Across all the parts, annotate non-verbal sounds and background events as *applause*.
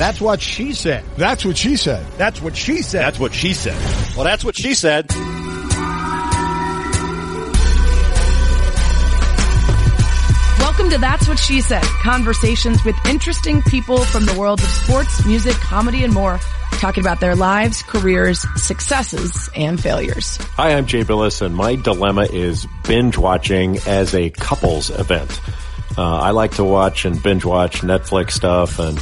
That's what she said. That's what she said. That's what she said. That's what she said. Well, that's what she said. Welcome to That's What She Said. Conversations with interesting people from the worlds of sports, music, comedy, and more, talking about their lives, careers, successes, and failures. Hi, I'm Jay Bilas, and my dilemma is binge watching as a couples event. Uh, I like to watch and binge watch Netflix stuff and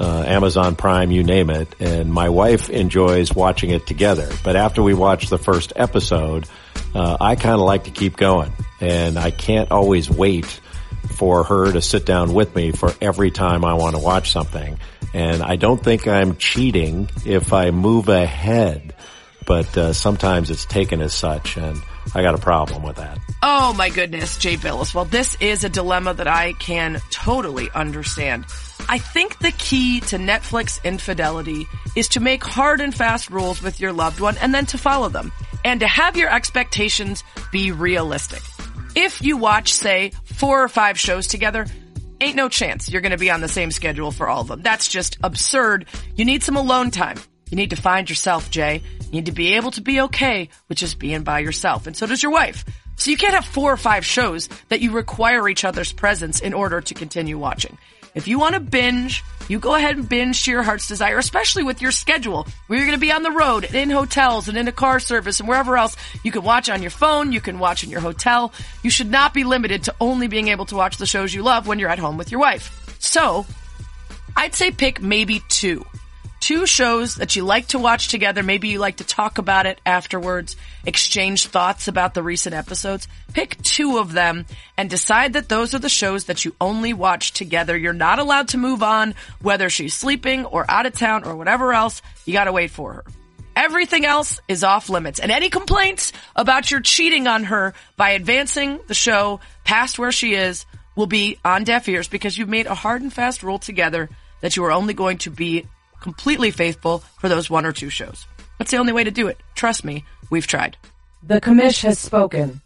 uh, Amazon Prime, you name it, and my wife enjoys watching it together. But after we watch the first episode, uh, I kind of like to keep going, and I can't always wait for her to sit down with me for every time I want to watch something. And I don't think I'm cheating if I move ahead, but uh, sometimes it's taken as such, and I got a problem with that. Oh my goodness, Jay Bilas. Well, this is a dilemma that I can totally understand. I think the key to Netflix infidelity is to make hard and fast rules with your loved one and then to follow them and to have your expectations be realistic. If you watch, say, four or five shows together, ain't no chance you're going to be on the same schedule for all of them. That's just absurd. You need some alone time. You need to find yourself, Jay. You need to be able to be okay with just being by yourself. And so does your wife. So you can't have four or five shows that you require each other's presence in order to continue watching. If you want to binge, you go ahead and binge to your heart's desire, especially with your schedule where you're going to be on the road and in hotels and in a car service and wherever else. You can watch on your phone. You can watch in your hotel. You should not be limited to only being able to watch the shows you love when you're at home with your wife. So I'd say pick maybe two. Two shows that you like to watch together. Maybe you like to talk about it afterwards, exchange thoughts about the recent episodes. Pick two of them and decide that those are the shows that you only watch together. You're not allowed to move on, whether she's sleeping or out of town or whatever else. You gotta wait for her. Everything else is off limits. And any complaints about your cheating on her by advancing the show past where she is will be on deaf ears because you've made a hard and fast rule together that you are only going to be completely faithful for those one or two shows. That's the only way to do it. Trust me, we've tried. The commish has spoken.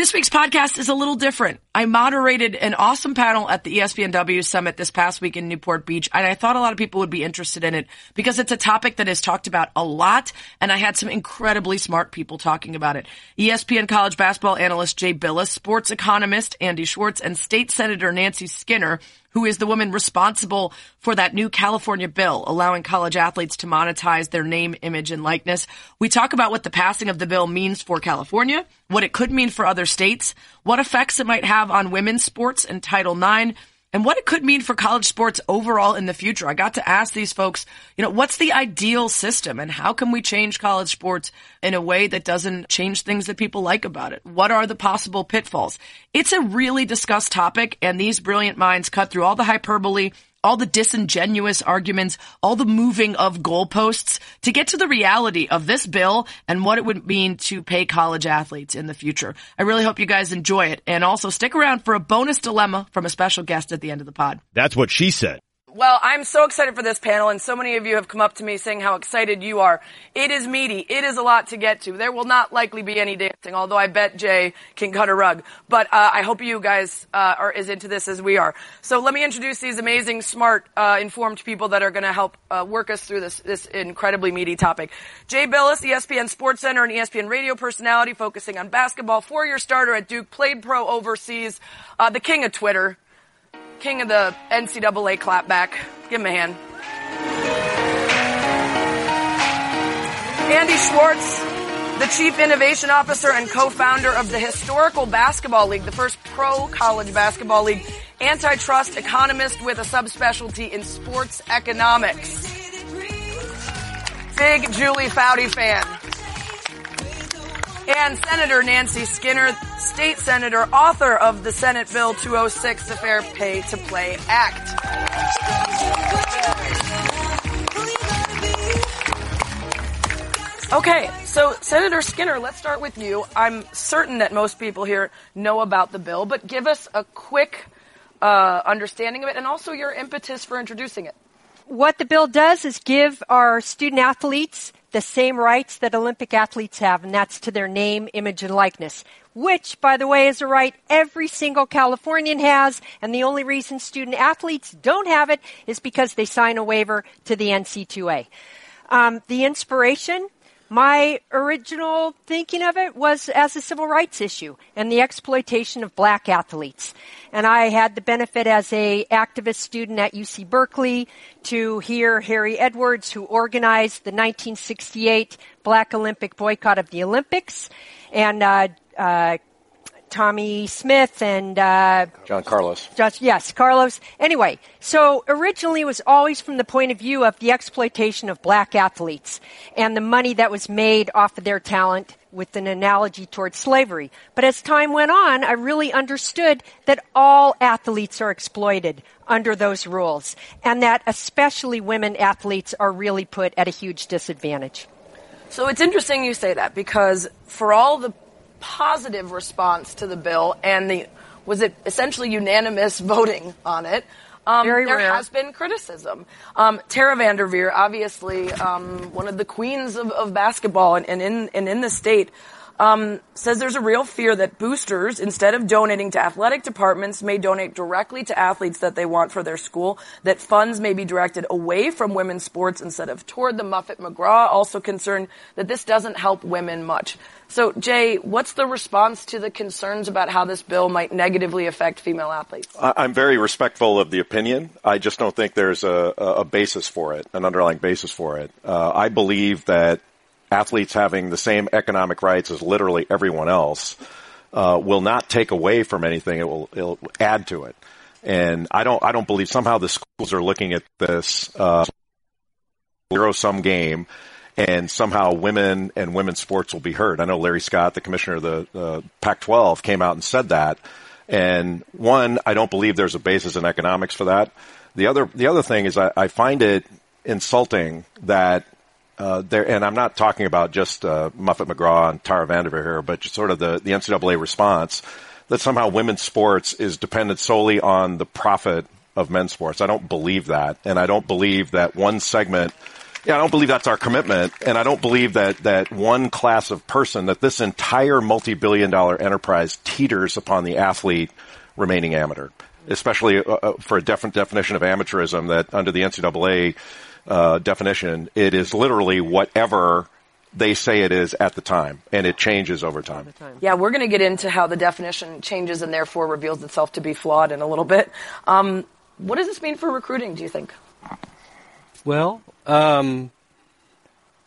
This week's podcast is a little different. I moderated an awesome panel at the ESPNW Summit this past week in Newport Beach, and I thought a lot of people would be interested in it because it's a topic that is talked about a lot, and I had some incredibly smart people talking about it. ESPN college basketball analyst Jay Bilas, sports economist Andy Schwarz, and State Senator Nancy Skinner, who is the woman responsible for that new California bill allowing college athletes to monetize their name, image, and likeness. We talk about what the passing of the bill means for California, what it could mean for other states, what effects it might have on women's sports and Title IX, and what it could mean for college sports overall in the future. I got to ask these folks, you know, what's the ideal system and how can we change college sports in a way that doesn't change things that people like about it? What are the possible pitfalls? It's a really discussed topic and these brilliant minds cut through all the hyperbole, all the disingenuous arguments, all the moving of goalposts to get to the reality of this bill and what it would mean to pay college athletes in the future. I really hope you guys enjoy it and also stick around for a bonus dilemma from a special guest at the end of the pod. That's what she said. Well, I'm so excited for this panel, and so many of you have come up to me saying how excited you are. It is meaty. It is a lot to get to. There will not likely be any dancing, although I bet Jay can cut a rug. But uh, I hope you guys uh, are as into this as we are. So let me introduce these amazing, smart, uh, informed people that are going to help uh, work us through this this incredibly meaty topic. Jay Bilas, ESPN Sports Center and ESPN radio personality, focusing on basketball, four-year starter at Duke, played pro overseas, uh, the king of Twitter king of the NCAA clapback. Give him a hand. Andy Schwarz, the Chief Innovation Officer and co-founder of the Historical Basketball League, the first pro college basketball league, antitrust economist with a subspecialty in sports economics. Big Julie Foudy fan. And Senator Nancy Skinner, state senator, author of the Senate Bill 206, the Fair Pay to Play Act. Okay, so Senator Skinner, let's start with you. I'm certain that most people here know about the bill, but give us a quick uh, understanding of it and also your impetus for introducing it. what the bill does is give our student athletes the same rights that Olympic athletes have, and that's to their name, image, and likeness. Which, by the way, is a right every single Californian has, and the only reason student athletes don't have it is because they sign a waiver to the NC2A. Um, the inspiration my original thinking of it was as a civil rights issue and the exploitation of black athletes. And I had the benefit as a activist student at UC Berkeley to hear Harry Edwards, who organized the 1968 Black Olympic boycott of the Olympics, and uh, uh, Tommie Smith and uh, John Carlos. Just, yes, Carlos. Anyway, so originally it was always from the point of view of the exploitation of black athletes and the money that was made off of their talent with an analogy towards slavery. But as time went on, I really understood that all athletes are exploited under those rules and that especially women athletes are really put at a huge disadvantage. So it's interesting you say that because for all the positive response to the bill and the was it essentially unanimous *laughs* voting on it. Um, there rare. has been criticism. Um, Tara Vanderveer, obviously um, one of the queens of, of basketball and, and, in, and in the state, um, says there's a real fear that boosters, instead of donating to athletic departments, may donate directly to athletes that they want for their school. That funds may be directed away from women's sports instead of toward the Muffet McGraw. Also concerned that this doesn't help women much. So, Jay, what's the response to the concerns about how this bill might negatively affect female athletes? I'm very respectful of the opinion. I just don't think there's a, a basis for it, an underlying basis for it. Uh, I believe that athletes having the same economic rights as literally everyone else uh, will not take away from anything. It will, it'll add to it. And I don't, I don't believe somehow the schools are looking at this uh, zero sum game, and somehow women and women's sports will be hurt. I know Larry Scott, the commissioner of the uh, Pac-12, came out and said that. And one, I don't believe there's a basis in economics for that. The other, the other thing is I, I find it insulting that uh, there, and I'm not talking about just uh, Muffet McGraw and Tara Vanderveer here, but just sort of the, the NCAA response that somehow women's sports is dependent solely on the profit of men's sports. I don't believe that, and I don't believe that one segment. Yeah, I don't believe that's our commitment, and I don't believe that that one class of person, that this entire multi-billion-dollar enterprise teeters upon the athlete remaining amateur, especially uh, uh, for a different definition of amateurism. That under the NCAA uh, definition, it is literally whatever they say it is at the time, and it changes over time. Yeah, we're going to get into how the definition changes and therefore reveals itself to be flawed in a little bit. Um, what does this mean for recruiting, do you think? Well, um,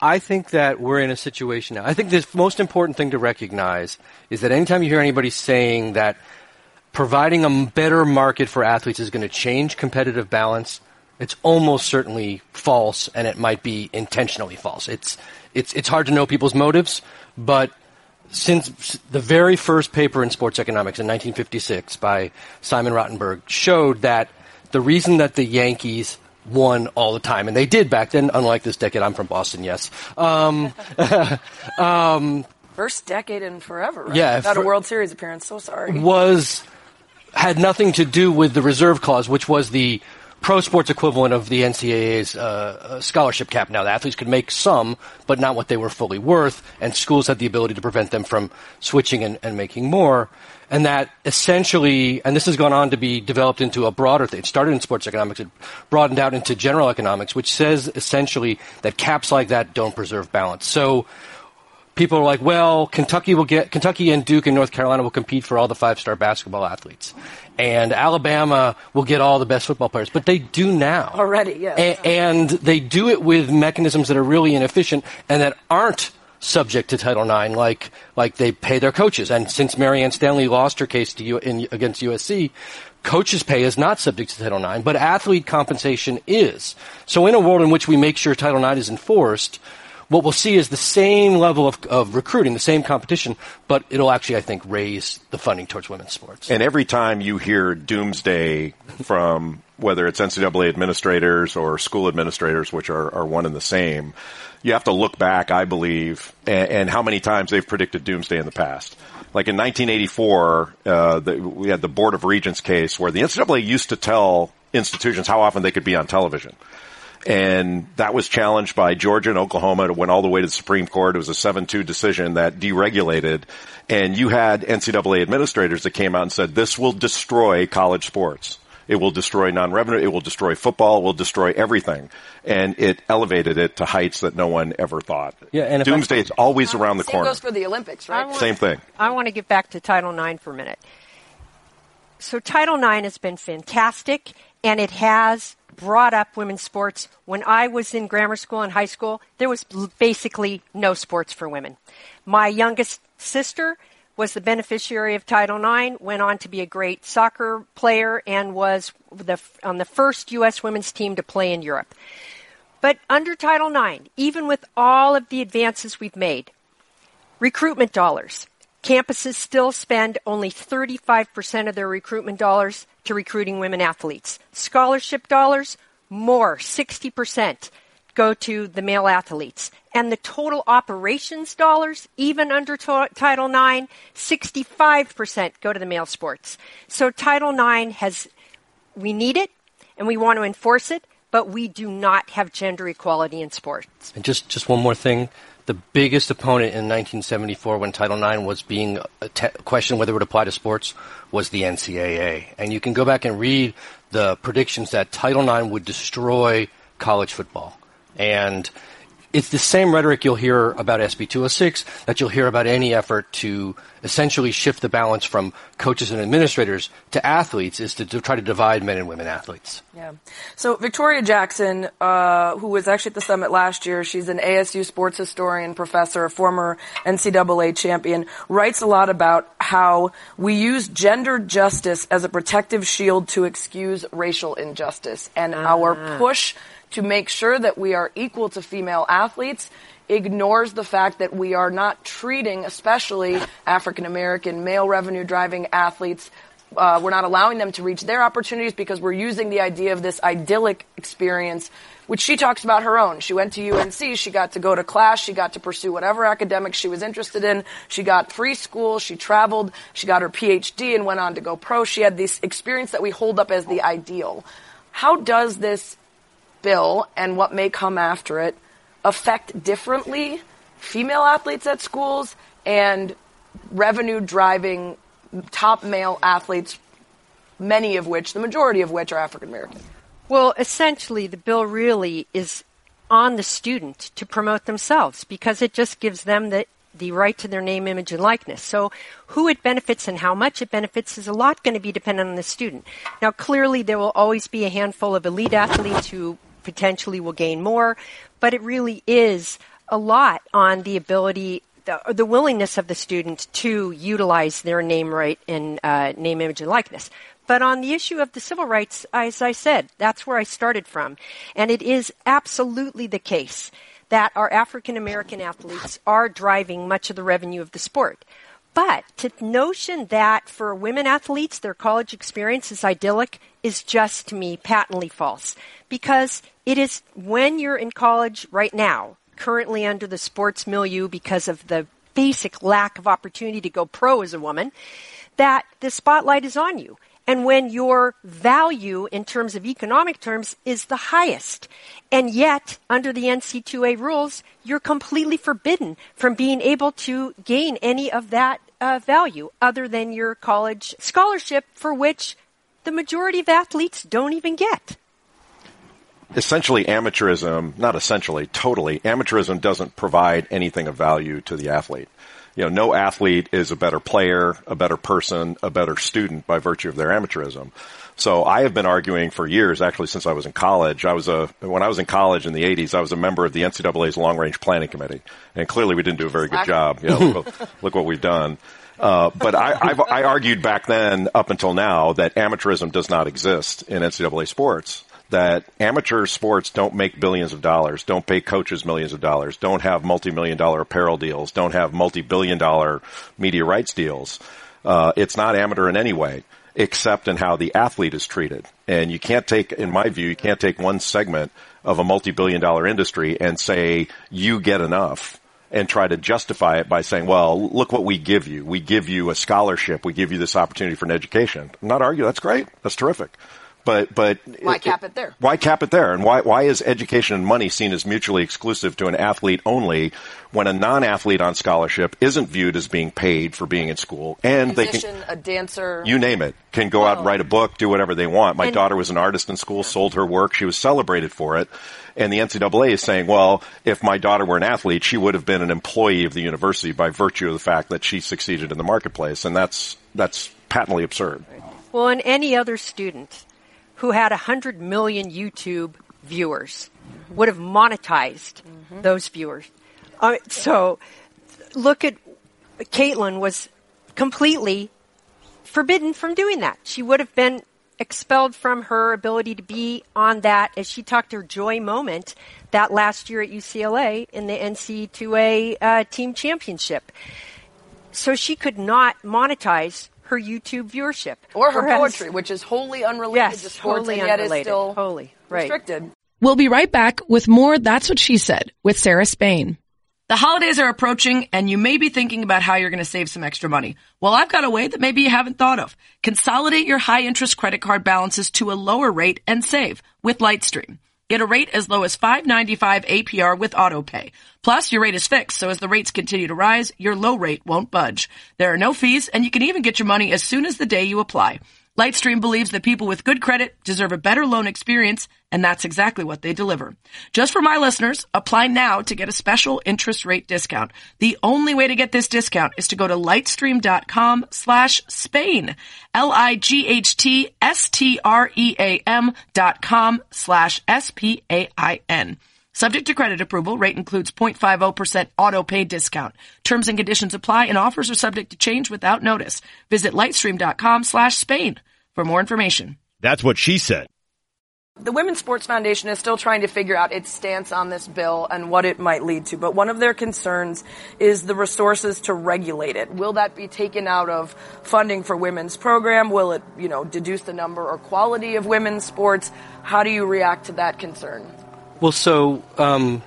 I think that we're in a situation now. I think the most important thing to recognize is that anytime you hear anybody saying that providing a better market for athletes is going to change competitive balance, it's almost certainly false, and it might be intentionally false. It's it's it's hard to know people's motives, but since the very first paper in sports economics in 1956 by Simon Rottenberg showed that the reason that the Yankees won all the time, and they did back then, unlike this decade. I'm from Boston, yes. Um, *laughs* um, First decade in forever, right? Yeah, Without a World Series appearance. So sorry. was had nothing to do with the reserve clause, which was the pro sports equivalent of the NCAA's uh, uh, scholarship cap. Now, the athletes could make some, but not what they were fully worth, and schools had the ability to prevent them from switching and, and making more. And that essentially, and this has gone on to be developed into a broader thing. It started in sports economics, it broadened out into general economics, which says essentially that caps like that don't preserve balance. So people are like, well, Kentucky will get Kentucky and Duke and North Carolina will compete for all the five-star basketball athletes, and Alabama will get all the best football players. But they do now Already, yes. A- and they do it with mechanisms that are really inefficient and that aren't subject to Title IX, like like they pay their coaches. And since Marianne Stanley lost her case U- in, against USC. Coaches' pay is not subject to Title IX, but athlete compensation is. So, in a world in which we make sure Title IX is enforced, what we'll see is the same level of, of recruiting, the same competition, but it'll actually, I think, raise the funding towards women's sports. And every time you hear doomsday from whether it's NCAA administrators or school administrators, which are, are one and the same, you have to look back, I believe, and, and how many times they've predicted doomsday in the past. Like in 1984, uh, the, we had the Board of Regents case where the NCAA used to tell institutions how often they could be on television. And that was challenged by Georgia and Oklahoma. It went all the way to the Supreme Court. It was a 7-2 decision that deregulated. And you had NCAA administrators that came out and said, this will destroy college sports. It will destroy non-revenue. It will destroy football. It will destroy everything. And it elevated it to heights that no one ever thought. Yeah, and Doomsday is always around the Same corner. goes for the Olympics, right? I want- Same thing. I want to get back to Title IX for a minute. So Title IX has been fantastic, and it has brought up women's sports. When I was in grammar school and high school, there was basically no sports for women. My youngest sister was the beneficiary of Title IX, went on to be a great soccer player, and was the, on the first U.S. women's team to play in Europe. But under Title IX, even with all of the advances we've made, recruitment dollars. Campuses still spend only 35% of their recruitment dollars to recruiting women athletes. Scholarship dollars, more, 60% go to the male athletes. And the total operations dollars, even under to- Title IX, 65% go to the male sports. So Title IX has, we need it and we want to enforce it, but we do not have gender equality in sports. And just, just one more thing. The biggest opponent in 1974 when Title IX was being uh, te- questioned whether it would apply to sports was the NCAA. And you can go back and read the predictions that Title IX would destroy college football. And it's the same rhetoric you'll hear about SB 206 that you'll hear about any effort to essentially shift the balance from coaches and administrators to athletes is to, to try to divide men and women athletes. Yeah. So Victoria Jackson, uh, who was actually at the summit last year, she's an ASU sports historian, professor, former NCAA champion, writes a lot about how we use gender justice as a protective shield to excuse racial injustice, and our push to make sure that we are equal to female athletes ignores the fact that we are not treating, especially African American male revenue driving athletes, uh, we're not allowing them to reach their opportunities because we're using the idea of this idyllic experience, which she talks about her own. She went to UNC, she got to go to class, she got to pursue whatever academics she was interested in, she got free school, she traveled, she got her PhD and went on to go pro. She had this experience that we hold up as the ideal. How does this bill and what may come after it affect differently female athletes at schools and revenue driving top male athletes, many of which, the majority of which are African American. Well, essentially, the bill really is on the student to promote themselves because it just gives them the the right to their name, image, and likeness. So, who it benefits and how much it benefits is a lot going to be dependent on the student. Now, clearly, there will always be a handful of elite athletes who potentially will gain more, but it really is a lot on the ability, the, the willingness of the student to utilize their name right and uh, name, image, and likeness. But on the issue of the civil rights, as I said, that's where I started from. And it is absolutely the case that our African American athletes are driving much of the revenue of the sport. But the notion that for women athletes their college experience is idyllic is just to me patently false. Because it is when you're in college right now, currently under the sports milieu because of the basic lack of opportunity to go pro as a woman, that the spotlight is on you. And when your value in terms of economic terms is the highest. And yet, under the NC2A rules, you're completely forbidden from being able to gain any of that uh, value other than your college scholarship for which the majority of athletes don't even get. essentially amateurism, not essentially, totally, amateurism doesn't provide anything of value to the athlete. You know, no athlete is a better player, a better person, a better student by virtue of their amateurism. So I have been arguing for years, actually since I was in college. I was a, when I was in college in the 80s, I was a member of the NCAA's long range planning committee. And clearly we didn't do a very good job. You know, look, *laughs* look what we've done. Uh, but I, I've, I argued back then, up until now, that amateurism does not exist in NCAA sports. That amateur sports don't make billions of dollars, don't pay coaches millions of dollars, don't have multi-million dollar apparel deals, don't have multi-billion dollar media rights deals. Uh, it's not amateur in any way, except in how the athlete is treated. And you can't take, in my view, you can't take one segment of a multi-billion dollar industry and say you get enough and try to justify it by saying, well, look what we give you. We give you a scholarship. We give you this opportunity for an education. I'm not arguing. That's great. That's terrific. But but Why cap it there? Why cap it there? And why why is education and money seen as mutually exclusive to an athlete only when a non-athlete on scholarship isn't viewed as being paid for being in school and they Musician, can a dancer. you name it can go out and write a book, do whatever they want. My And- daughter was an artist in school, sold her work, she was celebrated for it. And the NCAA is saying, well, if my daughter were an athlete, she would have been an employee of the university by virtue of the fact that she succeeded in the marketplace, and that's that's patently absurd. Well, and any other student who had 100 million YouTube viewers would have monetized those viewers. Uh, so look at Katelyn was completely forbidden from doing that. She would have been expelled from her ability to be on that, as she talked her joy moment that last year at UCLA in the NC2A uh, team championship. So she could not monetize her YouTube viewership or her Whereas- poetry, which is wholly unrelated Yes, to sports wholly and yet is unrelated. still Wholly, right. restricted. We'll be right back with more That's What She Said with Sarah Spain. The holidays are approaching and you may be thinking about how you're going to save some extra money. Well, I've got a way that maybe you haven't thought of. Consolidate your high interest credit card balances to a lower rate and save with Lightstream. Get a rate as low as 595 APR with autopay. Plus, your rate is fixed, so as the rates continue to rise, your low rate won't budge. There are no fees, and you can even get your money as soon as the day you apply. Lightstream believes that people with good credit deserve a better loan experience, and that's exactly what they deliver. Just for my listeners, apply now to get a special interest rate discount. The only way to get this discount is to go to lightstream.com slash Spain. L-I-G-H-T-S-T-R-E-A-M dot com slash S-P-A-I-N. Subject to credit approval, rate includes 0.50% auto pay discount. Terms and conditions apply and offers are subject to change without notice. Visit lightstream.com slash Spain for more information. That's what she said. The Women's Sports Foundation is still trying to figure out its stance on this bill and what it might lead to. But one of their concerns is the resources to regulate it. Will that be taken out of funding for women's program? Will it, you know, deduce the number or quality of women's sports? How do you react to that concern? Well, so um,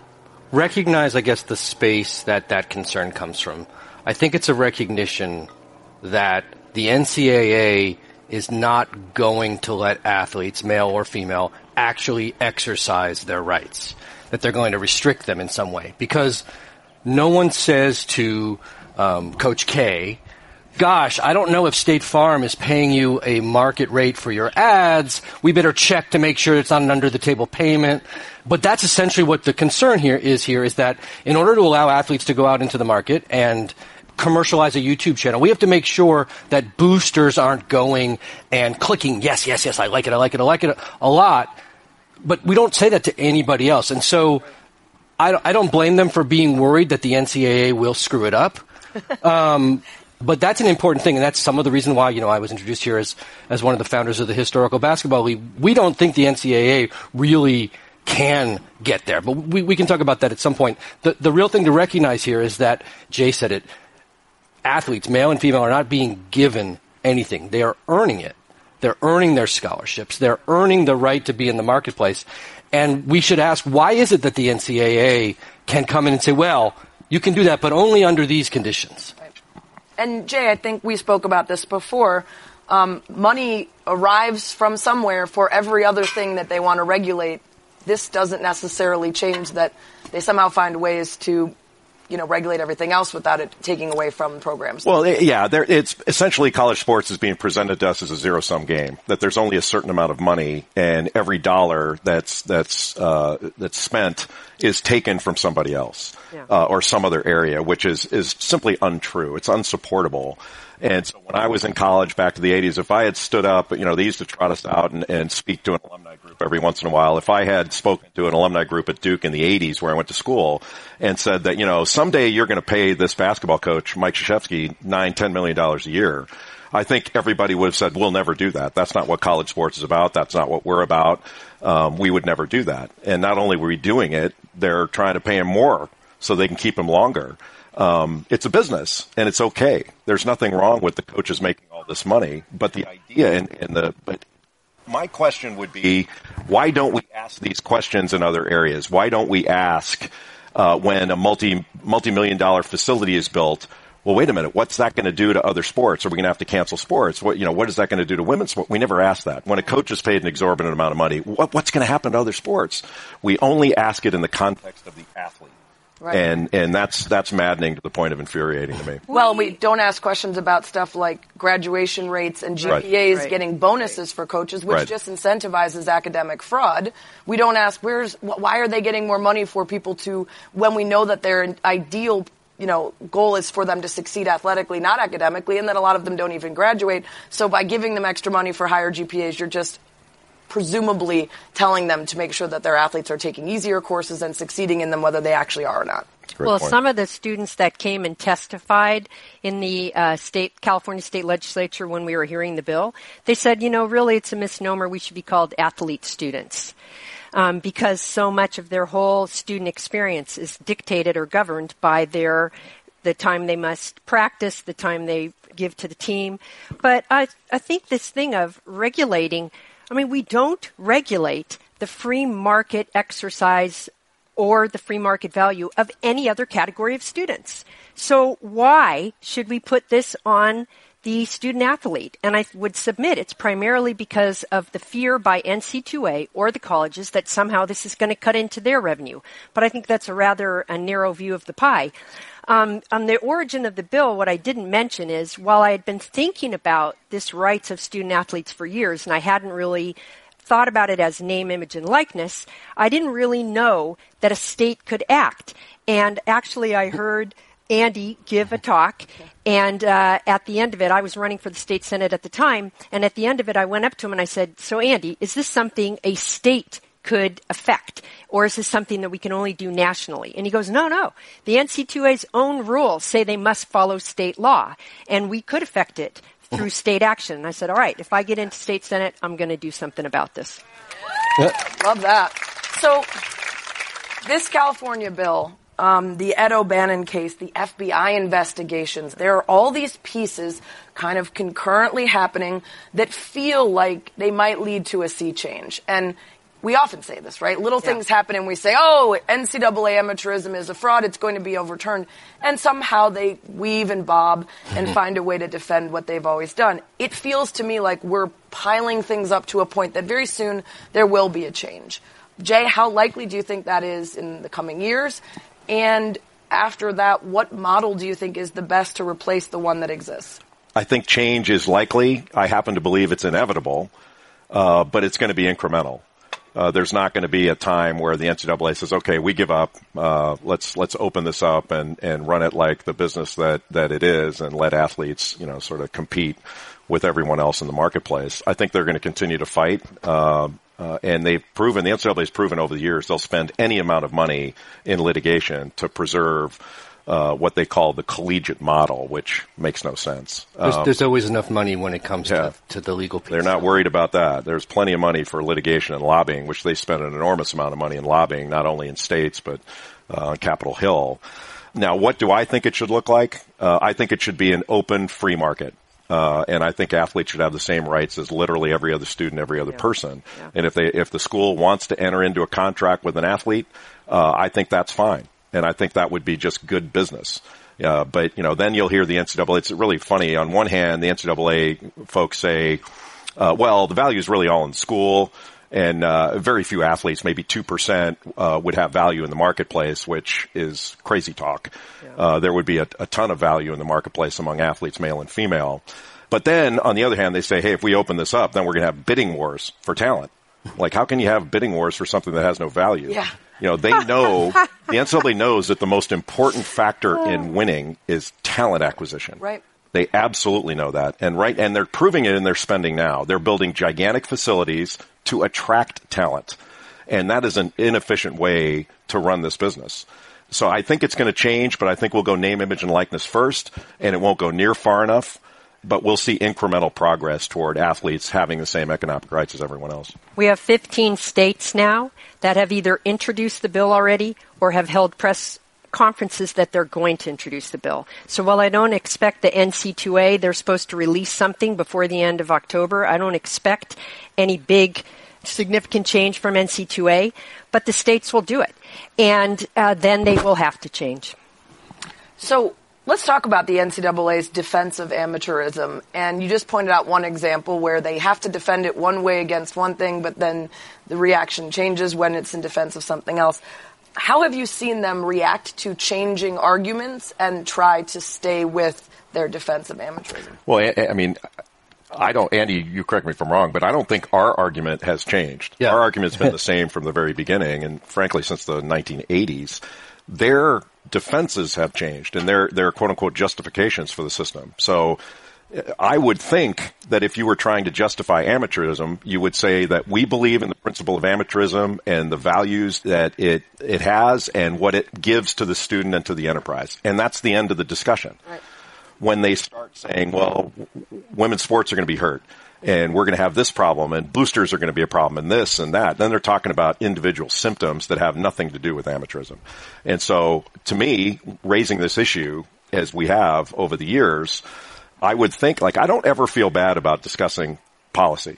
recognize, I guess, the space that that concern comes from. I think it's a recognition that the NCAA is not going to let athletes, male or female, actually exercise their rights. That they're going to restrict them in some way. Because no one says to um, Coach K, gosh, I don't know if State Farm is paying you a market rate for your ads. We better check to make sure it's not an under the table payment. But that's essentially what the concern here is here is that in order to allow athletes to go out into the market and commercialize a YouTube channel, we have to make sure that boosters aren't going and clicking, yes, yes, yes, I like it, I like it, I like it a lot. But we don't say that to anybody else. And so I don't, I don't blame them for being worried that the NCAA will screw it up. *laughs* Um, but that's an important thing, and that's some of the reason why you know I was introduced here as as one of the founders of the historical basketball league. We don't think the NCAA really can get there, but we, we can talk about that at some point. The the real thing to recognize here is that Jay said it. Athletes, male and female, are not being given anything; they are earning it. They're earning their scholarships. They're earning the right to be in the marketplace. And we should ask, why is it that the NCAA can come in and say, well, you can do that, but only under these conditions? And Jay, I think we spoke about this before. Um, money arrives from somewhere for every other thing that they want to regulate. This doesn't necessarily change that they somehow find ways to, you know, regulate everything else without it taking away from programs. Well, yeah, there, it's essentially college sports is being presented to us as a zero sum game. That there's only a certain amount of money, and every dollar that's that's uh, that's spent is taken from somebody else Yeah. uh, or some other area, which is is simply untrue. It's unsupportable. And so when I was in college back to the 80s, if I had stood up, you know, they used to trot us out and, and speak to an alumni group every once in a while. If I had spoken to an alumni group at Duke in the 80s where I went to school and said that, you know, someday you're going to pay this basketball coach, Mike Krzyzewski, nine, ten million dollars a year. I think everybody would have said, we'll never do that. That's not what college sports is about. That's not what we're about. Um, we would never do that. And not only were we doing it, they're trying to pay him more so they can keep him longer. Um, it's a business and it's okay. There's nothing wrong with the coaches making all this money, but the idea and, and the, but my question would be, why don't we ask these questions in other areas? Why don't we ask, uh, when a multi, multi-million dollar facility is built, well, wait a minute, what's that going to do to other sports? Are we going to have to cancel sports? What, you know, what is that going to do to women's sport? We never ask that. When a coach is paid an exorbitant amount of money, what, what's going to happen to other sports? We only ask it in the context of the athlete. Right. And and that's that's maddening to the point of infuriating to me. *laughs* Well, we don't ask questions about stuff like graduation rates and GPAs right. getting bonuses for coaches, which right. just incentivizes academic fraud. We don't ask where's why are they getting more money for people to when we know that their ideal you know, goal is for them to succeed athletically, not academically, and then a lot of them don't even graduate. So by giving them extra money for higher GPAs, you're just presumably telling them to make sure that their athletes are taking easier courses and succeeding in them, whether they actually are or not. Well, point. some of the students that came and testified in the uh, state California state legislature when we were hearing the bill, they said, you know, really it's a misnomer. We should be called athlete students. Um, because so much of their whole student experience is dictated or governed by their the time they must practice, the time they give to the team. But I, I think this thing of regulating I mean, we don't regulate the free market exercise or the free market value of any other category of students. So why should we put this on the student athlete? And I would submit it's primarily because of the fear by NC2A or the colleges that somehow this is going to cut into their revenue. But I think that's a rather a narrow view of the pie. Um, on the origin of the bill, what I didn't mention is while I had been thinking about this rights of student athletes for years, and I hadn't really thought about it as name, image, and likeness, I didn't really know that a state could act. And actually, I heard Andy give a talk, *laughs* and uh, at the end of it, I was running for the state senate at the time, and at the end of it, I went up to him and I said, "So, Andy, is this something a state could affect? Or is this something that we can only do nationally? And he goes, no, no. The NC2A's own rules say they must follow state law, and we could affect it through *laughs* state action. And I said, all right, if I get into state senate, I'm going to do something about this. Love that. So, this California bill um, the Ed O'Bannon case, the FBI investigations. There are all these pieces kind of concurrently happening that feel like they might lead to a sea change. And we often say this, right? Little yeah. things happen and we say, oh, NCAA amateurism is a fraud, it's going to be overturned. And somehow they weave and bob and *laughs* find a way to defend what they've always done. It feels to me like we're piling things up to a point that very soon there will be a change. Jay, how likely do you think that is in the coming years? And after that, what model do you think is the best to replace the one that exists? I think change is likely. I happen to believe it's inevitable, uh, but it's going to be incremental uh, there's not going to be a time where the NCAA says, "Okay, we give up. Uh, let's let's open this up and and run it like the business that that it is, and let athletes, you know, sort of compete with everyone else in the marketplace." I think they're going to continue to fight, uh, and they've proven the NCAA has proven over the years they'll spend any amount of money in litigation to preserve uh, what they call the collegiate model, which makes no sense. There's, um, there's always enough money when it comes yeah, to, to, the legal piece. They're not worried about that. There's plenty of money for litigation and lobbying, which they spend an enormous amount of money in lobbying, not only in states, but uh, on Capitol Hill. Now, what do I think it should look like? Uh, I think it should be an open free market. Uh, and I think athletes should have the same rights as literally every other student, every other yeah. person. Yeah. And if they, if the school wants to enter into a contract with an athlete, uh, I think that's fine and I think that would be just good business. Uh, but you know, then you'll hear the NCAA. It's really funny. On one hand, the NCAA folks say, uh, "Well, the value is really all in school." And uh, very few athletes, maybe two percent, uh, would have value in the marketplace, which is crazy talk. Yeah. Uh, there would be a, a, ton of value in the marketplace among athletes, male and female. But then, on the other hand, they say, "Hey, if we open this up, then we're going to have bidding wars for talent." Like, how can you have bidding wars for something that has no value? Yeah. You know, they *laughs* know, the NCAA knows that the most important factor in winning is talent acquisition. Right. They absolutely know that. And right, and they're proving it in their spending now. They're building gigantic facilities to attract talent. And that is an inefficient way to run this business. So I think it's going to change, but I think we'll go name, image, and likeness first, and it won't go near far enough but we'll see incremental progress toward athletes having the same economic rights as everyone else. We have 15 states now that have either introduced the bill already or have held press conferences that they're going to introduce the bill. So while I don't expect the NC2A, they're supposed to release something before the end of October, I don't expect any big significant change from NC2A, but the states will do it. And uh, then they will have to change. So Let's talk about the NCAA's defense of amateurism. And you just pointed out one example where they have to defend it one way against one thing, but then the reaction changes when it's in defense of something else. How have you seen them react to changing arguments and try to stay with their defense of amateurism? Well, I, I mean, I don't, Andy, you correct me if I'm wrong, but I don't think our argument has changed. Yeah. Our argument's been the same from the very beginning, and frankly, since the 1980s. Their defenses have changed, and their their quote unquote justifications for the system. So. I would think that if you were trying to justify amateurism, you would say that we believe in the principle of amateurism and the values that it, it has and what it gives to the student and to the enterprise. And that's the end of the discussion Right. when they start saying, well, women's sports are going to be hurt and we're going to have this problem and boosters are going to be a problem and this and that. Then they're talking about individual symptoms that have nothing to do with amateurism. And so to me, raising this issue as we have over the years, I would think like I don't ever feel bad about discussing policy.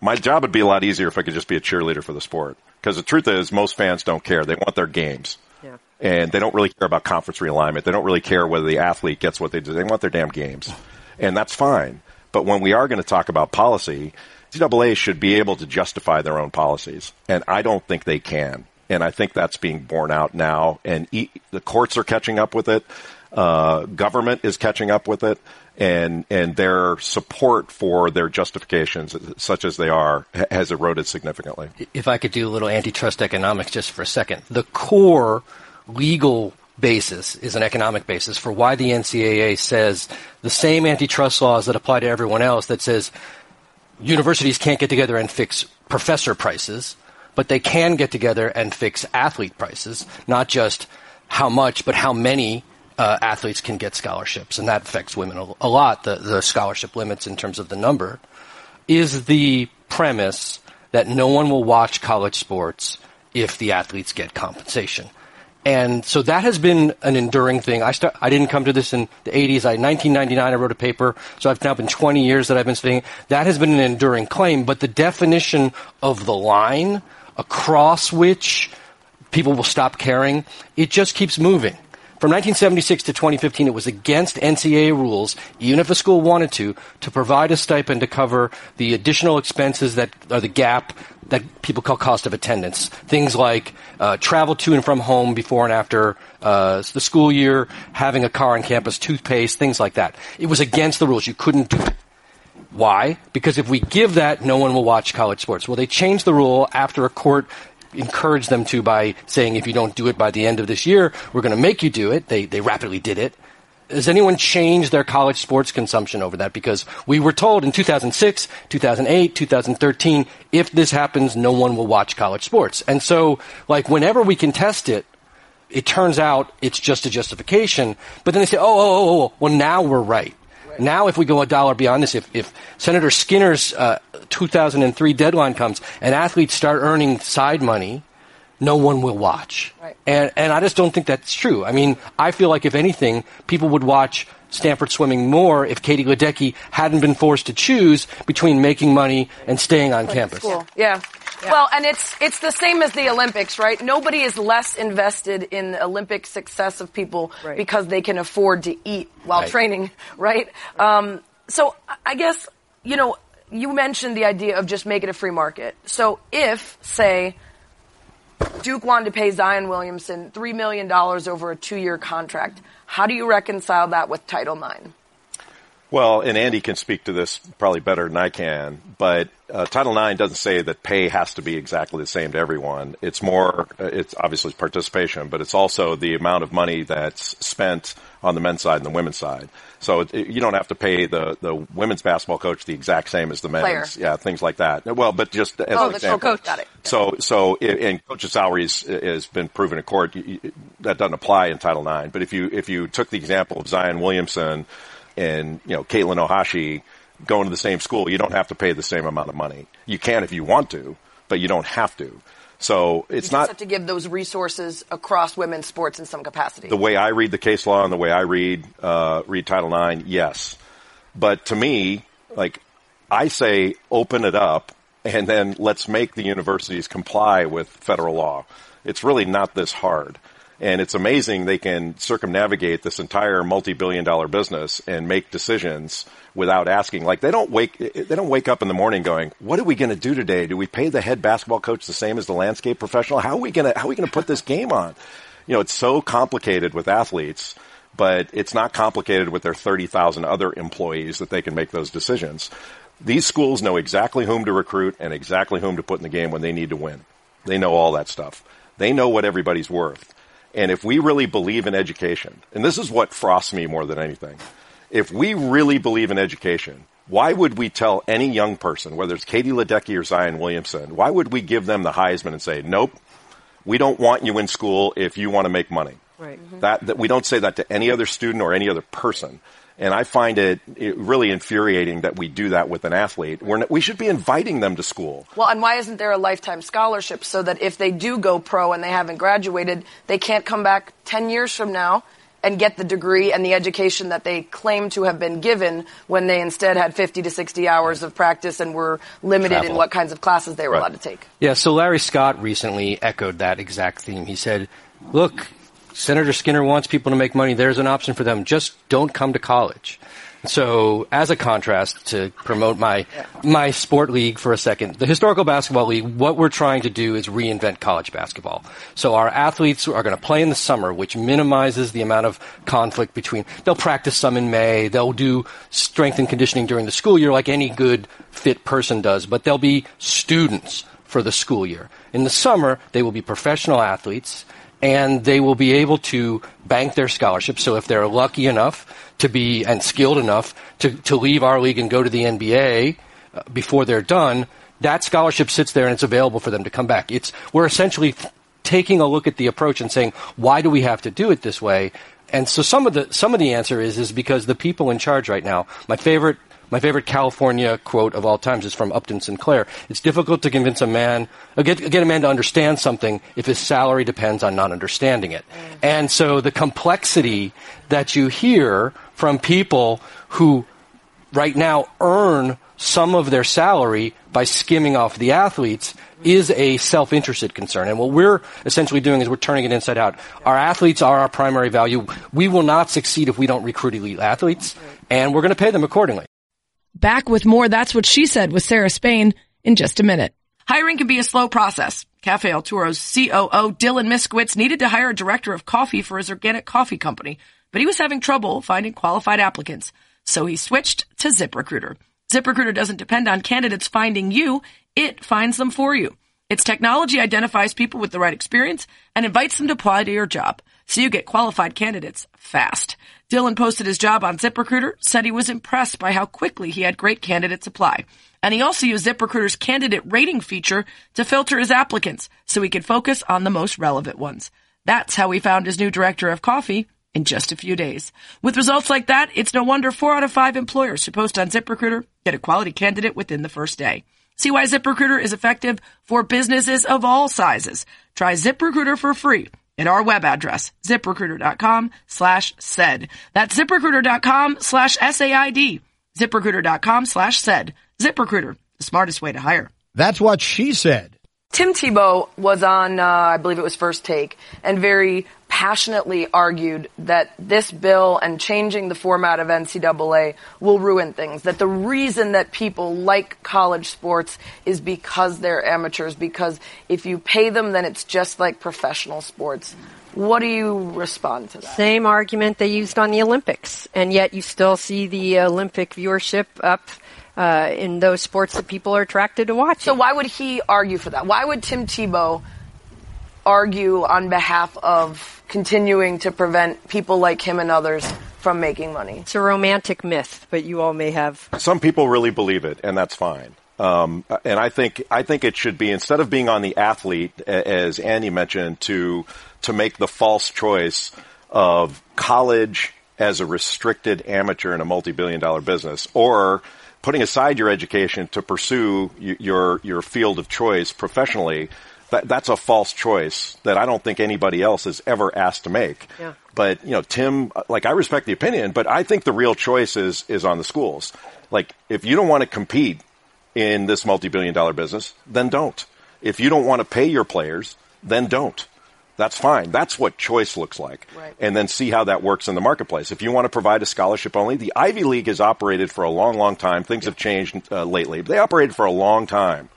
My job would be a lot easier if I could just be a cheerleader for the sport. Because the truth is, most fans don't care. They want their games Yeah. and they don't really care about conference realignment. They don't really care whether the athlete gets what they do. They want their damn games, and that's fine. But when we are going to talk about policy, NCAA should be able to justify their own policies, and I don't think they can. And I think that's being borne out now, and e- the courts are catching up with it. Uh, government is catching up with it, and and their support for their justifications, such as they are, has eroded significantly. if I could do a little antitrust economics just for a second, the core legal basis is an economic basis for why the NCAA says the same antitrust laws that apply to everyone else that says universities can't get together and fix professor prices, but they can get together and fix athlete prices, not just how much, but how many uh, athletes can get scholarships, and that affects women a, a lot. The, the scholarship limits in terms of the number is the premise that no one will watch college sports if the athletes get compensation. And so that has been an enduring thing. I start, I didn't come to this in the 80s. I, 1999, I wrote a paper. So I've now been 20 years that I've been studying. That has been an enduring claim. But the definition of the line across which people will stop caring, it just keeps moving. From 1976 to 2015, it was against NCAA rules, even if a school wanted to, to provide a stipend to cover the additional expenses that are the gap that people call cost of attendance. Things like uh, travel to and from home before and after uh, the school year, having a car on campus, toothpaste, things like that. It was against the rules. You couldn't do it. Why? Because if we give that, no one will watch college sports. Well, they changed the rule after a court encouraged them to by saying if you don't do it by the end of this year, we're going to make you do it. They, they rapidly did it. Has anyone changed their college sports consumption over that? Because we were told in 2006, 2008, 2013, if this happens, no one will watch college sports. And so, like, whenever we can test it, it turns out it's just a justification. But then they say, oh, oh, oh, oh, well, now we're right. Now, if we go a dollar beyond this, if, if Senator Skinner's uh, 2003 deadline comes and athletes start earning side money, no one will watch. Right. And, and I just don't think that's true. I mean, I feel like if anything, people would watch Stanford swimming more if Katie Ledecky hadn't been forced to choose between making money and staying on campus. Cool. Yeah. Well, and it's it's the same as the Olympics, right? Nobody is less invested in the Olympic success of people Right. because they can afford to eat while Right. training, *laughs* right? Um, so I- I guess you know you mentioned the idea of just make it a free market. So if, say, Duke wanted to pay Zion Williamson three million dollars over a two-year contract, how do you reconcile that with Title IX? Well, and Andy can speak to this probably better than I can, but uh, Title IX doesn't say that pay has to be exactly the same to everyone. It's more, uh, it's obviously participation, but it's also the amount of money that's spent on the men's side and the women's side. So it, you don't have to pay the, the women's basketball coach the exact same as the men's. Player. Yeah, things like that. Well, but just as Oh, an the example. coach. Got it. So, so, i- and coach's salaries has been proven in court. That doesn't apply in Title IX. But if you, if you took the example of Zion Williamson and, you know, Katelyn Ohashi going to the same school, you don't have to pay the same amount of money. You can if you want to, but you don't have to. So it's not have to give those resources across women's sports in some capacity. the way I read the case law and the way I read uh, read Title IX, yes. But to me, like I say, open it up and then let's make the universities comply with federal law. It's really not this hard. And it's amazing they can circumnavigate this entire multi-billion dollar business and make decisions without asking. Like they don't wake, they don't wake up in the morning going, what are we going to do today? Do we pay the head basketball coach the same as the landscape professional? How are we going to, how are we going to put this game on? You know, it's so complicated with athletes, but it's not complicated with their 30,000 other employees that they can make those decisions. These schools know exactly whom to recruit and exactly whom to put in the game when they need to win. They know all that stuff. They know what everybody's worth. And if we really believe in education, and this is what frosts me more than anything, if we really believe in education, why would we tell any young person, whether it's Katie Ledecky or Zion Williamson, why would we give them the Heisman and say, nope, we don't want you in school if you want to make money? Right. Mm-hmm. That, that we don't say that to any other student or any other person. And I find it, it really infuriating that we do that with an athlete. We're not, we should be inviting them to school. Well, and why isn't there a lifetime scholarship so that if they do go pro and they haven't graduated, they can't come back 10 years from now and get the degree and the education that they claim to have been given when they instead had 50 to 60 hours of practice and were limited Travel. in what kinds of classes they were Right. allowed to take. Yeah, so Larry Scott recently echoed that exact theme. He said, look, Senator Skinner wants people to make money. There's an option for them. Just don't come to college. So, as a contrast to promote my my sport league for a second, the historical basketball league, what we're trying to do is reinvent college basketball. So our athletes are going to play in the summer, which minimizes the amount of conflict between. They'll practice some in May. They'll do strength and conditioning during the school year, like any good fit person does. But they'll be students for the school year. In the summer, they will be professional athletes and they will be able to bank their scholarship. So if they're lucky enough to be and skilled enough to, to leave our league and go to the NBA uh, before they're done, that scholarship sits there and it's available for them to come back. It's we're essentially taking a look at the approach and saying, why do we have to do it this way? And so some of the some of the answer is is because the people in charge right now. My favorite my favorite California quote of all times is from Upton Sinclair. It's difficult to convince a man, uh, get, get a man to understand something if his salary depends on not understanding it. And so the complexity that you hear from people who right now earn some of their salary by skimming off the athletes is a self-interested concern. And what we're essentially doing is we're turning it inside out. Our athletes are our primary value. We will not succeed if we don't recruit elite athletes, and we're going to pay them accordingly. Back with more That's What She Said with Sarah Spain in just a minute. Hiring can be a slow process. Cafe El Toro's COO, Dylan Miskowitz, needed to hire a director of coffee for his organic coffee company, but he was having trouble finding qualified applicants. So he switched to ZipRecruiter. ZipRecruiter doesn't depend on candidates finding you, it finds them for you. Its technology identifies people with the right experience and invites them to apply to your job. So you get qualified candidates fast. Dylan posted his job on ZipRecruiter, said he was impressed by how quickly he had great candidates apply. And he also used ZipRecruiter's candidate rating feature to filter his applicants so he could focus on the most relevant ones. That's how he found his new director of coffee in just a few days. With results like that, it's no wonder four out of five employers who post on ZipRecruiter get a quality candidate within the first day. See why ZipRecruiter is effective for businesses of all sizes. Try ZipRecruiter for free at our web address, ziprecruiter.com slash said. That's ziprecruiter.com slash S-A-I-D. ZipRecruiter.com slash said. ZipRecruiter, the smartest way to hire. That's what she said. Tim Tebow was on, uh, I believe it was First Take, and very passionately argued that this bill and changing the format of NCAA will ruin things. That the reason that people like college sports is because they're amateurs, because if you pay them, then it's just like professional sports. What do you respond to that? Same argument they used on the Olympics, and yet you still see the Olympic viewership up uh, in those sports that people are attracted to watching. So why would he argue for that? Why would Tim Tebow argue on behalf of continuing to prevent people like him and others from making money? It's a romantic myth, but you all may have. Some people really believe it, and that's fine. Um, and I think I think it should be instead of being on the athlete, as Andy mentioned, to to make the false choice of college as a restricted amateur in a multi-billion-dollar business, or putting aside your education to pursue your your field of choice professionally. That, that's a false choice that I don't think anybody else is ever asked to make. Yeah. But you know, Tim, like I respect the opinion, but I think the real choice is is on the schools. Like, if you don't want to compete in this multi-billion dollar business, then don't. If you don't want to pay your players, then don't. That's fine. That's what choice looks like. Right. And then see how that works in the marketplace. If you want to provide a scholarship only, the Ivy League has operated for a long, long time. Things have changed uh, lately. They operated for a long time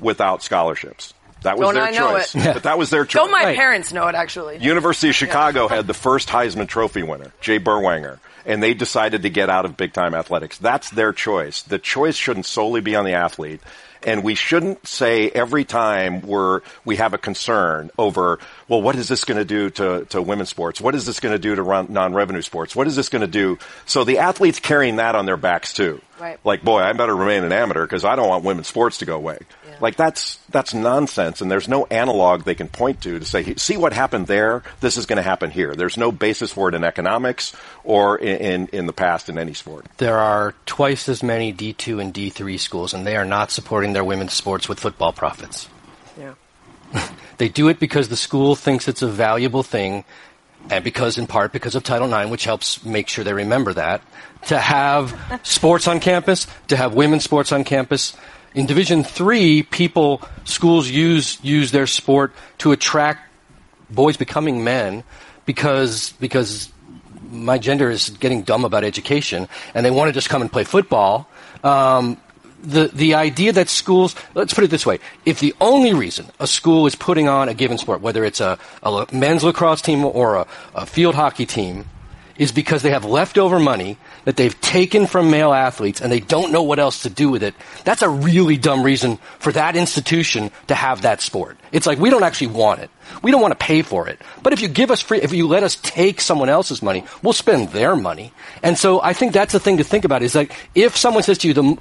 without scholarships. That was Don't their choice. it. But that was their choice. *laughs* Don't my Right. parents know it actually? University of Chicago had the first Heisman Trophy winner, Jay Berwanger, and they decided to get out of big time athletics. That's their choice. The choice shouldn't solely be on the athlete. And we shouldn't say every time we're, we have a concern over, well, what is this going to do to, to women's sports? What is this going to do to run, non-revenue sports? What is this going to do? So the athletes carrying that on their backs too. Right. Like, boy, I better remain an amateur because I don't want women's sports to go away. Like that's that's nonsense, and there's no analog they can point to to say, see what happened there. This is going to happen here. There's no basis for it in economics or in, in in the past in any sport. There are twice as many D2 and D3 schools, and they are not supporting their women's sports with football profits. Yeah. *laughs* They do it because the school thinks it's a valuable thing, and because, in part, because of Title IX, which helps make sure they remember that, to have *laughs* sports on campus, to have women's sports on campus. In Division Three, people, schools use use their sport to attract boys becoming men because because my gender is getting dumb about education, and they want to just come and play football. Um, the the idea that schools let's put it this way: if the only reason a school is putting on a given sport, whether it's a, a men's lacrosse team or a, a field hockey team, is because they have leftover money that they've taken from male athletes and they don't know what else to do with it. That's a really dumb reason for that institution to have that sport. It's like we don't actually want it. We don't want to pay for it. But if you give us free, if you let us take someone else's money, we'll spend their money. And so I think that's the thing to think about is like if someone says to you, the,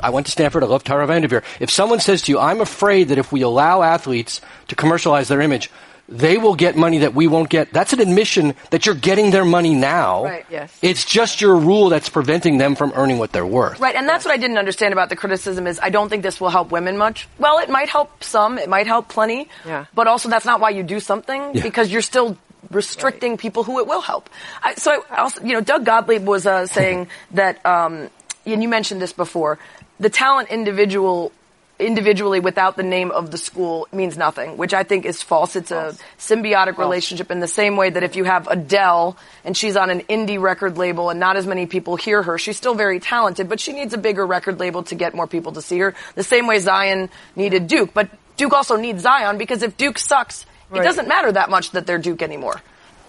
I went to Stanford, I love Tara VanDerveer. If someone says to you, I'm afraid that if we allow athletes to commercialize their image, they will get money that we won't get. That's an admission that you're getting their money now. Right, yes. It's just your rule that's preventing them from earning what they're worth. Right, and that's what I didn't understand about the criticism is I don't think this will help women much. Well, it might help some, it might help plenty, Yeah. but also that's not why you do something Yeah. because you're still restricting people who it will help. I, so I also, you know, Doug Gottlieb was uh, saying *laughs* that, um, and you mentioned this before, the talent individual individually without the name of the school means nothing, which I think is false. It's a symbiotic relationship in the same way that if you have Adele and she's on an indie record label and not as many people hear her, she's still very talented, but she needs a bigger record label to get more people to see her. The same way Zion needed Duke, but Duke also needs Zion because if Duke sucks, it doesn't matter that much that they're Duke anymore.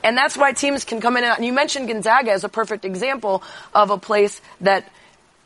And that's why teams can come in and you mentioned Gonzaga as a perfect example of a place that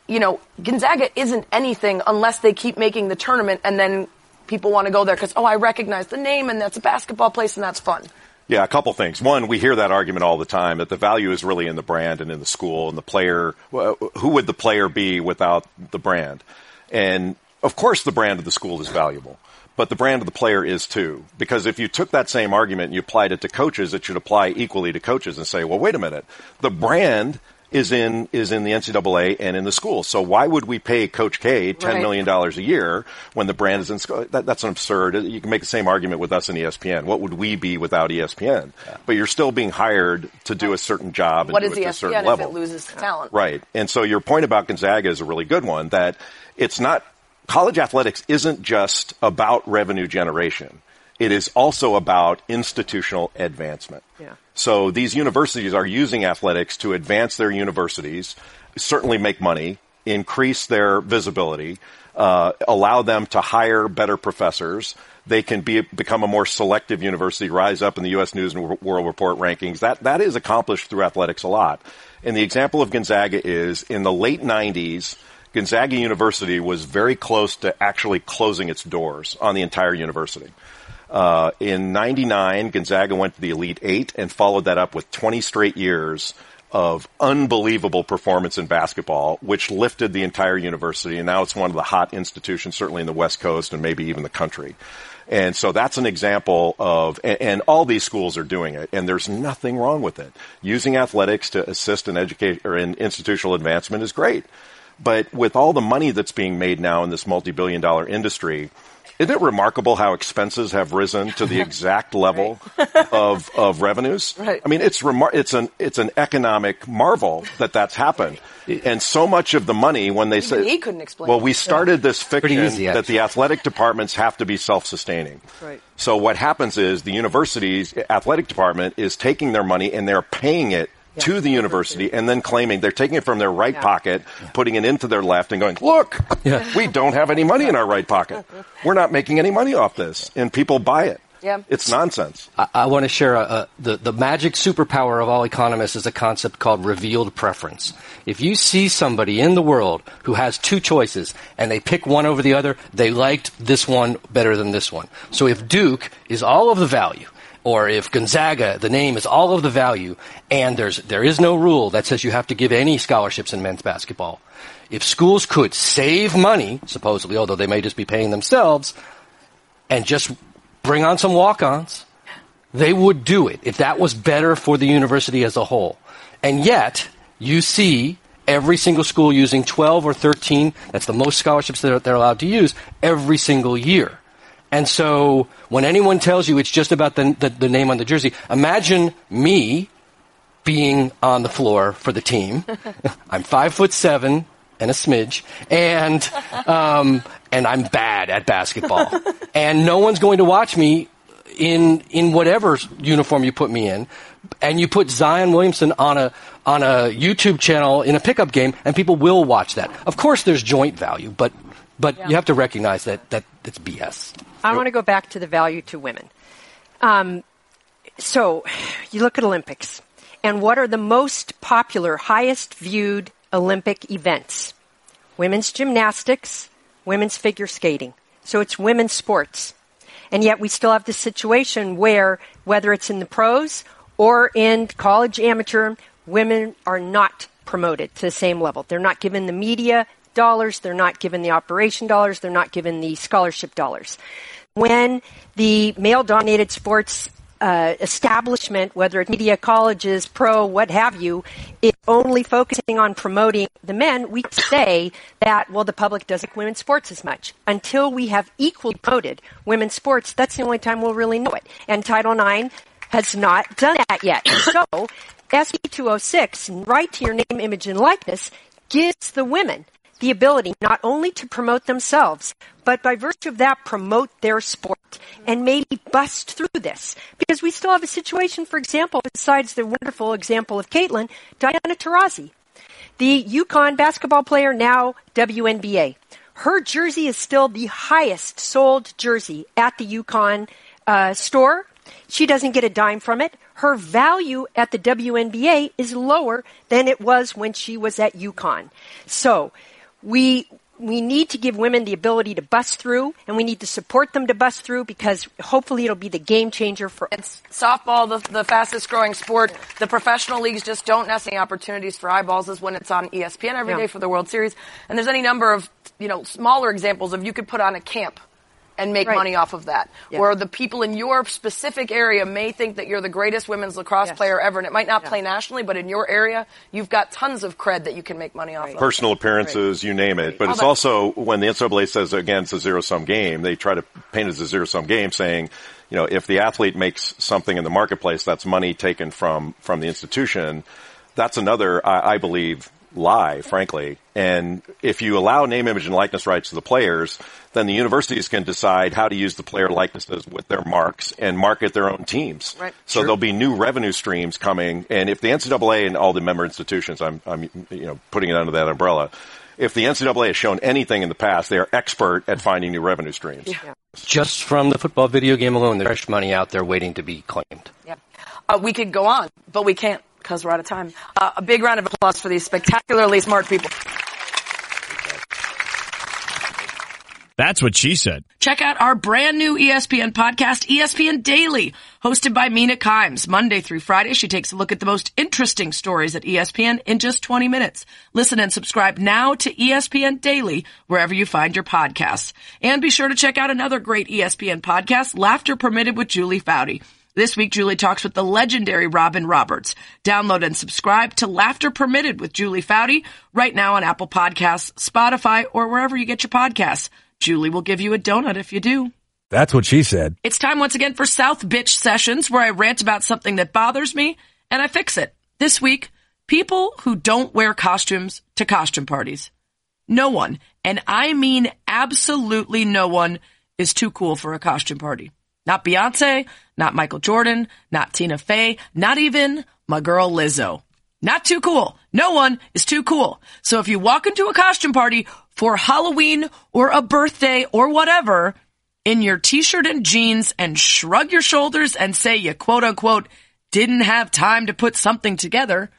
you know, Gonzaga isn't anything unless they keep making the tournament and then people want to go there because, oh, I recognize the name and that's a basketball place and that's fun. Yeah, a couple things. One, we hear that argument all the time that the value is really in the brand and in the school and the player. Who would the player be without the brand? And of course, the brand of the school is valuable, but the brand of the player is too. Because if you took that same argument and you applied it to coaches, it should apply equally to coaches and say, well, wait a minute, the brand is in is in the NCAA and in the school. So why would we pay Coach K ten Right. million dollars a year when the brand is in school? That, that's an absurd. You can make the same argument with us and E ESPN. What would we be without ESPN? But you're still being hired to do a certain job and What do is it to a certain ESPN if level. it loses talent? Right. And so your point about Gonzaga is a really good one that it's not, college athletics isn't just about revenue generation. It is also about institutional advancement. Yeah. So these universities are using athletics to advance their universities, certainly make money, increase their visibility, uh, allow them to hire better professors. They can be, become a more selective university, rise up in the U.S. News and World Report rankings. That, that is accomplished through athletics a lot. And the example of Gonzaga is in the late 90s, Gonzaga University was very close to actually closing its doors on the entire university. Uh, in 99, Gonzaga went to the Elite Eight and followed that up with 20 straight years of unbelievable performance in basketball, which lifted the entire university. And now it's one of the hot institutions, certainly in the West Coast and maybe even the country. And so that's an example of, and, and all these schools are doing it, and there's nothing wrong with it. Using athletics to assist in education or in institutional advancement is great. But with all the money that's being made now in this multi-billion dollar industry, Isn't it remarkable how expenses have risen to the *laughs* exact level of of revenues? *laughs* Right. I mean, it's remar- it's an it's an economic marvel that that's happened. And so much of the money when they say he couldn't explain Well, we started this fiction easy, that the athletic departments have to be self-sustaining. Right. So what happens is the university's athletic department is taking their money and they're paying it to the university and then claiming they're taking it from their right pocket, putting it into their left and going, look, we don't have any money in our right pocket. We're not making any money off this. And people buy it. Yeah. It's nonsense. I, I want to share a, a, the, the magic superpower of all economists is a concept called revealed preference. If you see somebody in the world who has two choices and they pick one over the other, they liked this one better than this one. So if Duke is all of the value, or if Gonzaga, the name is all of the value, and there's, there is no rule that says you have to give any scholarships in men's basketball. If schools could save money, supposedly, although they may just be paying themselves, and just bring on some walk-ons, they would do it if that was better for the university as a whole. And yet, you see every single school using 12 or 13, that's the most scholarships that they're allowed to use, every single year. And so, when anyone tells you it's just about the, the, the name on the jersey, imagine me being on the floor for the team. *laughs* I'm five foot seven and a smidge, and um, and I'm bad at basketball, *laughs* and no one's going to watch me in in whatever uniform you put me in, and you put Zion Williamson on a on a YouTube channel in a pickup game, and people will watch that. Of course, there's joint value, but but you have to recognize that that it's BS. I want to go back to the value to women. Um, so, you look at Olympics, and what are the most popular, highest viewed Olympic events? Women's gymnastics, women's figure skating. So it's women's sports. And yet we still have this situation where, whether it's in the pros or in college amateur, women are not promoted to the same level. They're not given the media dollars, they're not given the operation dollars, they're not given the scholarship dollars. When the male dominated sports uh, establishment, whether it's media colleges, pro, what have you, is only focusing on promoting the men, we say that, well, the public doesn't like women's sports as much. Until we have equally promoted women's sports, that's the only time we'll really know it. And Title IX has not done that yet. So, SB 206, right to your name, image, and likeness, gives the women the ability not only to promote themselves, but by virtue of that, promote their sport and maybe bust through this. Because we still have a situation, for example, besides the wonderful example of Katelyn, Diana Taurasi, the UConn basketball player, now WNBA. Her jersey is still the highest sold jersey at the UConn uh, store. She doesn't get a dime from it. Her value at the WNBA is lower than it was when she was at UConn. So, we we need to give women the ability to bust through and we need to support them to bust through because hopefully it'll be the game changer for It's softball, the, the fastest growing sport. The professional leagues just don't have any opportunities for eyeballs as when it's on ESPN every day Yeah. for the World Series. And there's any number of, you know, smaller examples of you could put on a camp and make Right. money off of that. Yeah. Where the people in your specific area may think that you're the greatest women's lacrosse Yes. player ever and it might not Yeah. play nationally, but in your area, you've got tons of cred that you can make money off of. personal appearances, you name it. But All it's that- also when the NCAA says again it's a zero sum game, they try to paint it as a zero sum game, saying, you know, if the athlete makes something in the marketplace, that's money taken from from the institution. That's another, I, I believe, lie, frankly. And if you allow name, image, and likeness rights to the players, then the universities can decide how to use the player likenesses with their marks and market their own teams. Right. So there'll be new revenue streams coming. And if the NCAA and all the member institutions, I'm, I'm, you know, putting it under that umbrella. If the NCAA has shown anything in the past, they are expert at finding new revenue streams. Just from the football video game alone, there's fresh money out there waiting to be claimed. Yeah. Uh, we could go on, but we can't because we're out of time. Uh, a big round of applause for these spectacularly smart people. That's what she said. Check out our brand new ESPN podcast, ESPN Daily, hosted by Mina Kimes. Monday through Friday, she takes a look at the most interesting stories at ESPN in just 20 minutes. Listen and subscribe now to ESPN Daily, wherever you find your podcasts. And be sure to check out another great ESPN podcast, Laughter Permitted with Julie Foudy. This week, Julie talks with the legendary Robin Roberts. Download and subscribe to Laughter Permitted with Julie Foudy right now on Apple Podcasts, Spotify, or wherever you get your podcasts. Julie will give you a donut if you do. That's what she said. It's time once again for South Bitch Sessions where I rant about something that bothers me and I fix it. This week, people who don't wear costumes to costume parties. No one, and I mean absolutely no one, is too cool for a costume party. Not Beyonce, not Michael Jordan, not Tina Fey, not even my girl Lizzo. Not too cool. No one is too cool. So if you walk into a costume party for Halloween or a birthday or whatever in your t-shirt and jeans and shrug your shoulders and say you quote unquote didn't have time to put something together,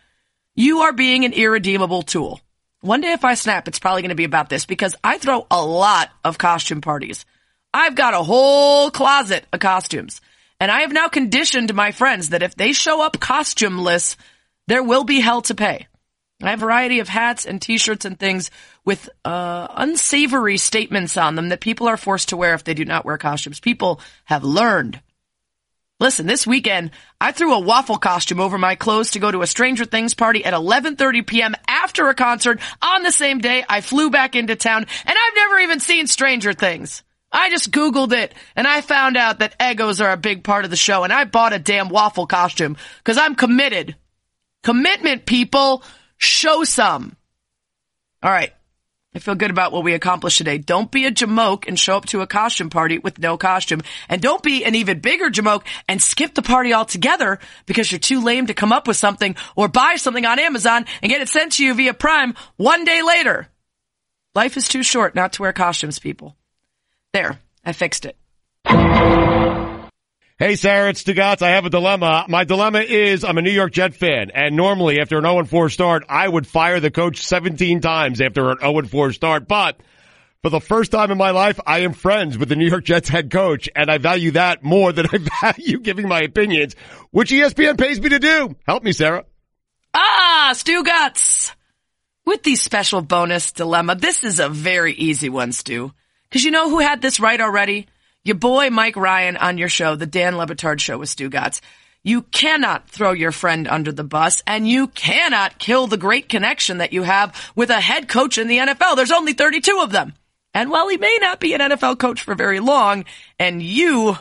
you are being an irredeemable tool. One day if I snap, it's probably going to be about this because I throw a lot of costume parties. I've got a whole closet of costumes. And I have now conditioned my friends that if they show up costumeless, there will be hell to pay. I have a variety of hats and t-shirts and things with uh, unsavory statements on them that people are forced to wear if they do not wear costumes. People have learned. Listen, this weekend I threw a waffle costume over my clothes to go to a Stranger Things party at 11:30 p.m. after a concert on the same day I flew back into town, and I've never even seen Stranger Things. I just Googled it and I found out that Eggos are a big part of the show and I bought a damn waffle costume because I'm committed. Commitment, people. Show some. All right. I feel good about what we accomplished today. Don't be a jamoke and show up to a costume party with no costume. And don't be an even bigger jamoke and skip the party altogether because you're too lame to come up with something or buy something on Amazon and get it sent to you via Prime one day later. Life is too short not to wear costumes, people. There. I fixed it. Hey, Sarah, it's Stugotz. I have a dilemma. My dilemma is I'm a New York Jet fan, and normally after an 0-4 start, I would fire the coach 17 times after an 0-4 start. But for the first time in my life, I am friends with the New York Jets head coach, and I value that more than I *laughs* value giving my opinions, which ESPN pays me to do. Help me, Sarah. Ah, Stugotz! With the special bonus dilemma, this is a very easy one, Stu. Cause you know who had this right already? Your boy Mike Ryan on your show, the Dan Le Batard show with Stugotz. You cannot throw your friend under the bus and you cannot kill the great connection that you have with a head coach in the NFL. There's only 32 of them. And while he may not be an NFL coach for very long, and you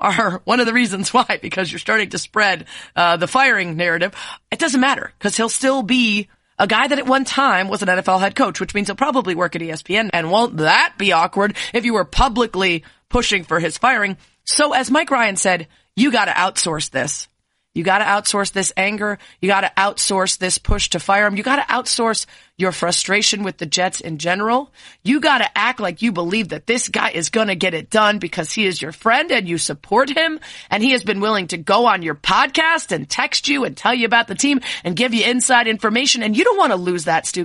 are *laughs* one of the reasons why, *laughs* because you're starting to spread uh, the firing narrative, it doesn't matter because he'll still be a guy that at one time was an NFL head coach, which means he'll probably work at ESPN. And won't that be awkward if you were publicly pushing for his firing? So as Mike Ryan said, you got to outsource this. You got to outsource this anger. You got to outsource this push to fire him. You got to outsource your frustration with the Jets in general. You got to act like you believe that this guy is going to get it done because he is your friend and you support him and he has been willing to go on your podcast and text you and tell you about the team and give you inside information. And you don't want to lose that, Stu.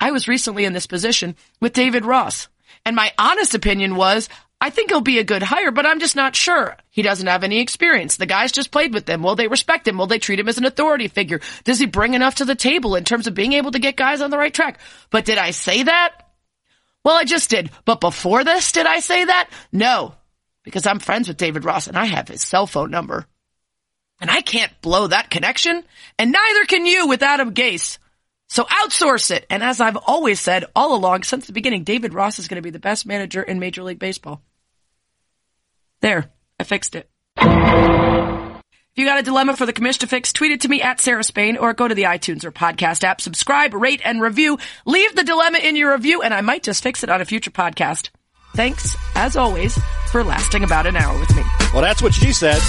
I was recently in this position with David Ross and my honest opinion was I think he'll be a good hire, but I'm just not sure. He doesn't have any experience. The guys just played with him. Will they respect him? Will they treat him as an authority figure? Does he bring enough to the table in terms of being able to get guys on the right track? But did I say that? Well, I just did. But before this, did I say that? No. Because I'm friends with David Ross and I have his cell phone number. And I can't blow that connection. And neither can you with Adam Gase. So outsource it. And as I've always said all along since the beginning, David Ross is going to be the best manager in Major League Baseball. There, I fixed it. If you got a dilemma for the commission to fix, tweet it to me at Sarah Spain or go to the iTunes or podcast app, subscribe, rate, and review. Leave the dilemma in your review and I might just fix it on a future podcast. Thanks, as always, for lasting about an hour with me. Well, that's what she said.